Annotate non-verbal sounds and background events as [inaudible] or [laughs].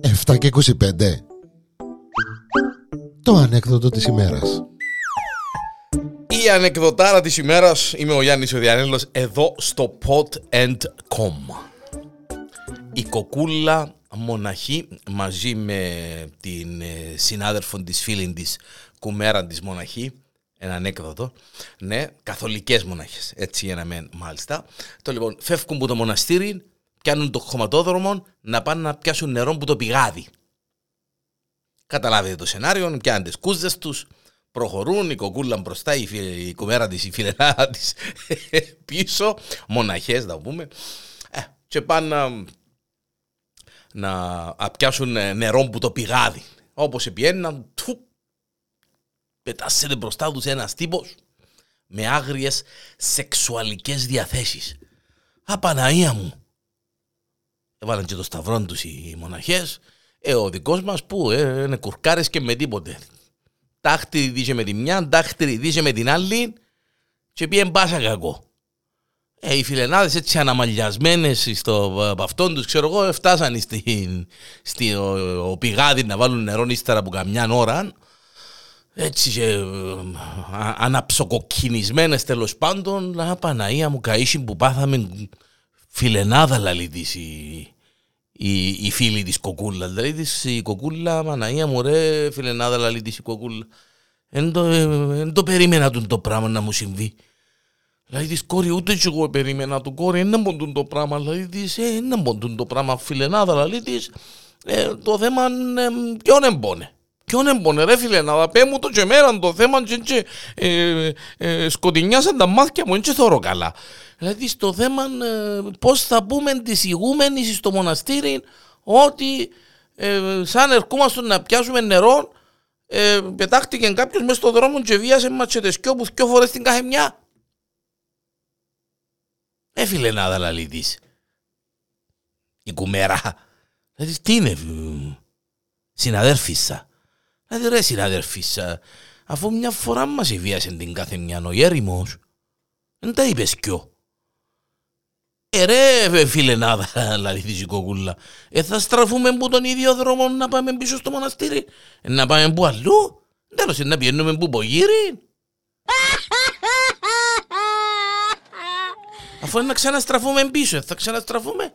Εφτά και 25 Το ανέκδοτο της ημέρας. Η ανεκδοτάρα της ημέρας. Είμαι ο Γιάννης ο Διανέλος εδώ στο pot.com Η κοκούλα μοναχή μαζί με την ε, συνάδελφο της φίλη της κουμέρα της μοναχή ένα ανέκδοτο. Ναι, καθολικές μονάχες. Έτσι για να μένει, μάλιστα. Το λοιπόν, φεύγουν από το μοναστήρι, πιάνουν το χωματόδρομο να πάνε να πιάσουν νερό που το πηγάδι. Καταλάβετε το σενάριο, πιάνουν τις κούζες τους, προχωρούν, η κοκούλα μπροστά, η, η κουμέρα της, η φιλενάδα [laughs] της πίσω, μοναχές θα πούμε. Ε, και πάνε να, να πιάσουν νερό που το πηγάδι. Όπως πιέναν, πετάσσεται μπροστά τους ένας τύπος με άγριες σεξουαλικές διαθέσεις. Απαναία μου. Έβαλαν και το σταυρό τους οι μοναχές. Ε, ο δικός μας που ε, είναι κουρκάρες και με τίποτε. Τάχτηρη δίσε με τη μια, τάχτηρη δίσε με την άλλη και πήγαινε μπάσα κακό. Ε, οι φιλενάδες έτσι αναμαλιασμένες στο αυτόν τους, ξέρω εγώ, φτάσαν στη, στη, ο, ο πηγάδι να βάλουν νερό ύστερα από καμιά ώρα έτσι και ε, αναψοκοκκινισμένες τέλος πάντων Α, Παναία μου καΐσι που πάθαμε φιλενάδα λαλή της η, η, η φίλη της κοκούλας. Δηλαδή της η κοκούλα Παναία μου ρε φιλενάδα λαλή της η κοκούλα. Εν το, ε, το περίμενα τον το πράγμα να μου συμβεί. Δηλαδή της κόρη ούτε και εγώ περίμενα του κόρη δεν μπορούν το πράγμα δηλαδή της ε, δεν μπορούν το πράγμα φιλενάδα λαλή της. Ε, το θέμα ε, ποιον εμπόνε Ποιον έμπονε ρε φίλε, να πέ μου το και μέρα το θέμα και, και ε, ε, σκοτεινιάσαν τα μάτια μου, δεν θωρώ καλά. Δηλαδή στο θέμα ε, πώς θα πούμε τις ηγούμενες στο μοναστήρι ότι ε, σαν ερχόμαστε να πιάσουμε νερό ε, πετάχτηκε κάποιος μέσα στο δρόμο και βίασε ματσετεσκιό που δυο φορές την κάθε μια. Έφυλε να δαλαλίτης. Η κουμέρα. Δηλαδή τι είναι, συναδέρφισσα. Δηλαδή ρε συναδελφής, αφού μια φορά μας βίασε την κάθε μια ο έρημος, δεν τα είπες κιό. Ε ρε φιλενάδα, δηλαδή της η κοκούλα, ε θα στραφούμε από τον ίδιο δρόμο να πάμε πίσω στο μοναστήρι, ε, να πάμε που αλλού, τέλος να πιένουμε που πογύρι. [laughs] Αφού να ξαναστραφούμε πίσω, ε, θα ξαναστραφούμε.